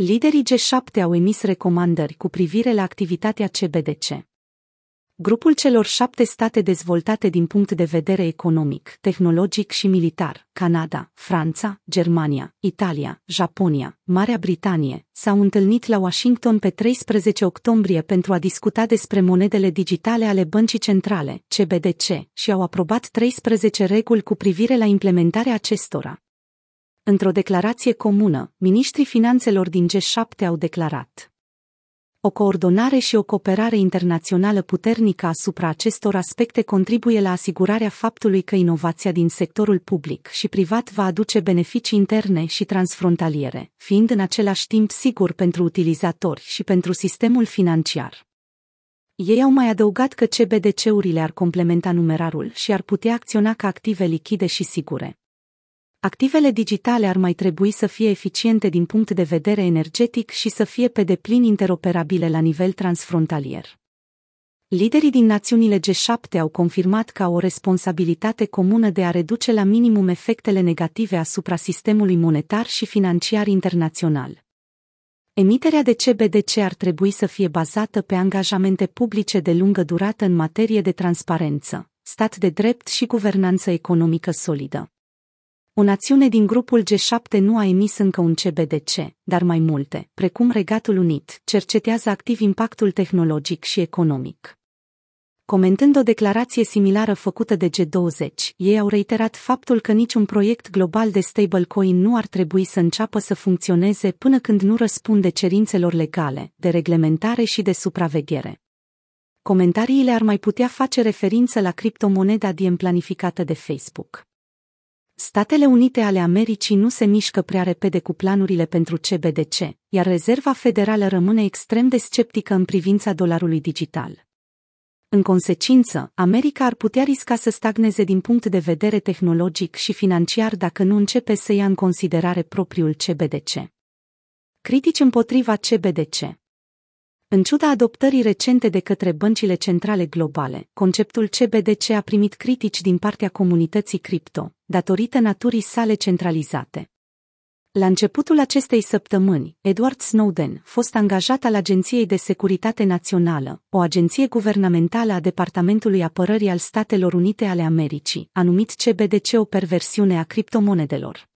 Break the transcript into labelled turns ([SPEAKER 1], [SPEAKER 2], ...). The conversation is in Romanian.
[SPEAKER 1] Liderii G7 au emis recomandări cu privire la activitatea CBDC. Grupul celor șapte state dezvoltate din punct de vedere economic, tehnologic și militar, Canada, Franța, Germania, Italia, Japonia, Marea Britanie, s-au întâlnit la Washington pe 13 octombrie pentru a discuta despre monedele digitale ale băncii centrale, CBDC, și au aprobat 13 reguli cu privire la implementarea acestora. Într-o declarație comună, ministrii finanțelor din G7 au declarat o coordonare și o cooperare internațională puternică asupra acestor aspecte contribuie la asigurarea faptului că inovația din sectorul public și privat va aduce beneficii interne și transfrontaliere, fiind în același timp sigur pentru utilizatori și pentru sistemul financiar. Ei au mai adăugat că CBDC-urile ar complementa numerarul și ar putea acționa ca active lichide și sigure. Activele digitale ar mai trebui să fie eficiente din punct de vedere energetic și să fie pe deplin interoperabile la nivel transfrontalier. Liderii din națiunile G7 au confirmat că au o responsabilitate comună de a reduce la minimum efectele negative asupra sistemului monetar și financiar internațional. Emiterea de CBDC ar trebui să fie bazată pe angajamente publice de lungă durată în materie de transparență, stat de drept și guvernanță economică solidă. O națiune din grupul G7 nu a emis încă un CBDC, dar mai multe, precum Regatul Unit, cercetează activ impactul tehnologic și economic. Comentând o declarație similară făcută de G20, ei au reiterat faptul că niciun proiect global de stablecoin nu ar trebui să înceapă să funcționeze până când nu răspunde cerințelor legale, de reglementare și de supraveghere. Comentariile ar mai putea face referință la criptomoneda diem planificată de Facebook. Statele Unite ale Americii nu se mișcă prea repede cu planurile pentru CBDC, iar Rezerva Federală rămâne extrem de sceptică în privința dolarului digital. În consecință, America ar putea risca să stagneze din punct de vedere tehnologic și financiar dacă nu începe să ia în considerare propriul CBDC. Critici împotriva CBDC în ciuda adoptării recente de către băncile centrale globale, conceptul CBDC a primit critici din partea comunității cripto, datorită naturii sale centralizate. La începutul acestei săptămâni, Edward Snowden, fost angajat al Agenției de Securitate Națională, o agenție guvernamentală a Departamentului Apărării al Statelor Unite ale Americii, a numit CBDC o perversiune a criptomonedelor.